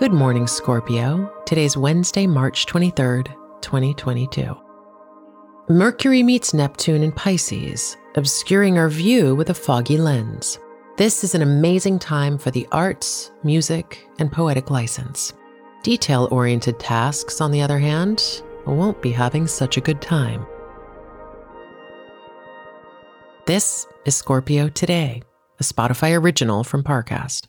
Good morning, Scorpio. Today's Wednesday, March 23rd, 2022. Mercury meets Neptune in Pisces, obscuring our view with a foggy lens. This is an amazing time for the arts, music, and poetic license. Detail oriented tasks, on the other hand, won't be having such a good time. This is Scorpio Today, a Spotify original from Parcast.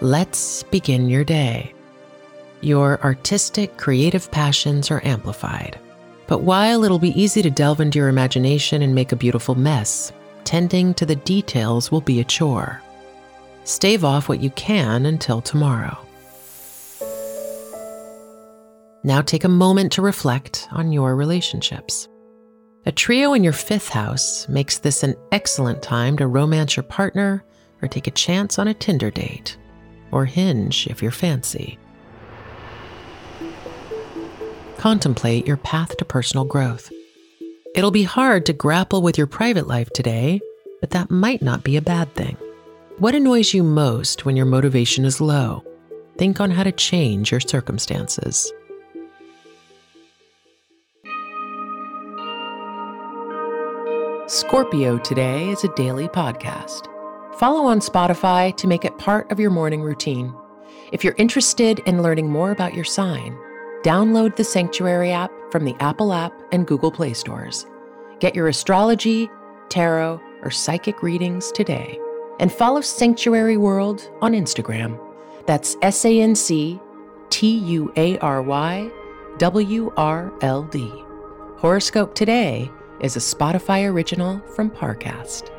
Let's begin your day. Your artistic, creative passions are amplified. But while it'll be easy to delve into your imagination and make a beautiful mess, tending to the details will be a chore. Stave off what you can until tomorrow. Now take a moment to reflect on your relationships. A trio in your fifth house makes this an excellent time to romance your partner or take a chance on a Tinder date, or hinge if you're fancy. Contemplate your path to personal growth. It'll be hard to grapple with your private life today, but that might not be a bad thing. What annoys you most when your motivation is low? Think on how to change your circumstances. Scorpio Today is a daily podcast. Follow on Spotify to make it part of your morning routine. If you're interested in learning more about your sign, download the Sanctuary app from the Apple app and Google Play stores. Get your astrology, tarot, or psychic readings today. And follow Sanctuary World on Instagram. That's S A N C T U A R Y W R L D. Horoscope Today is a Spotify original from Parcast.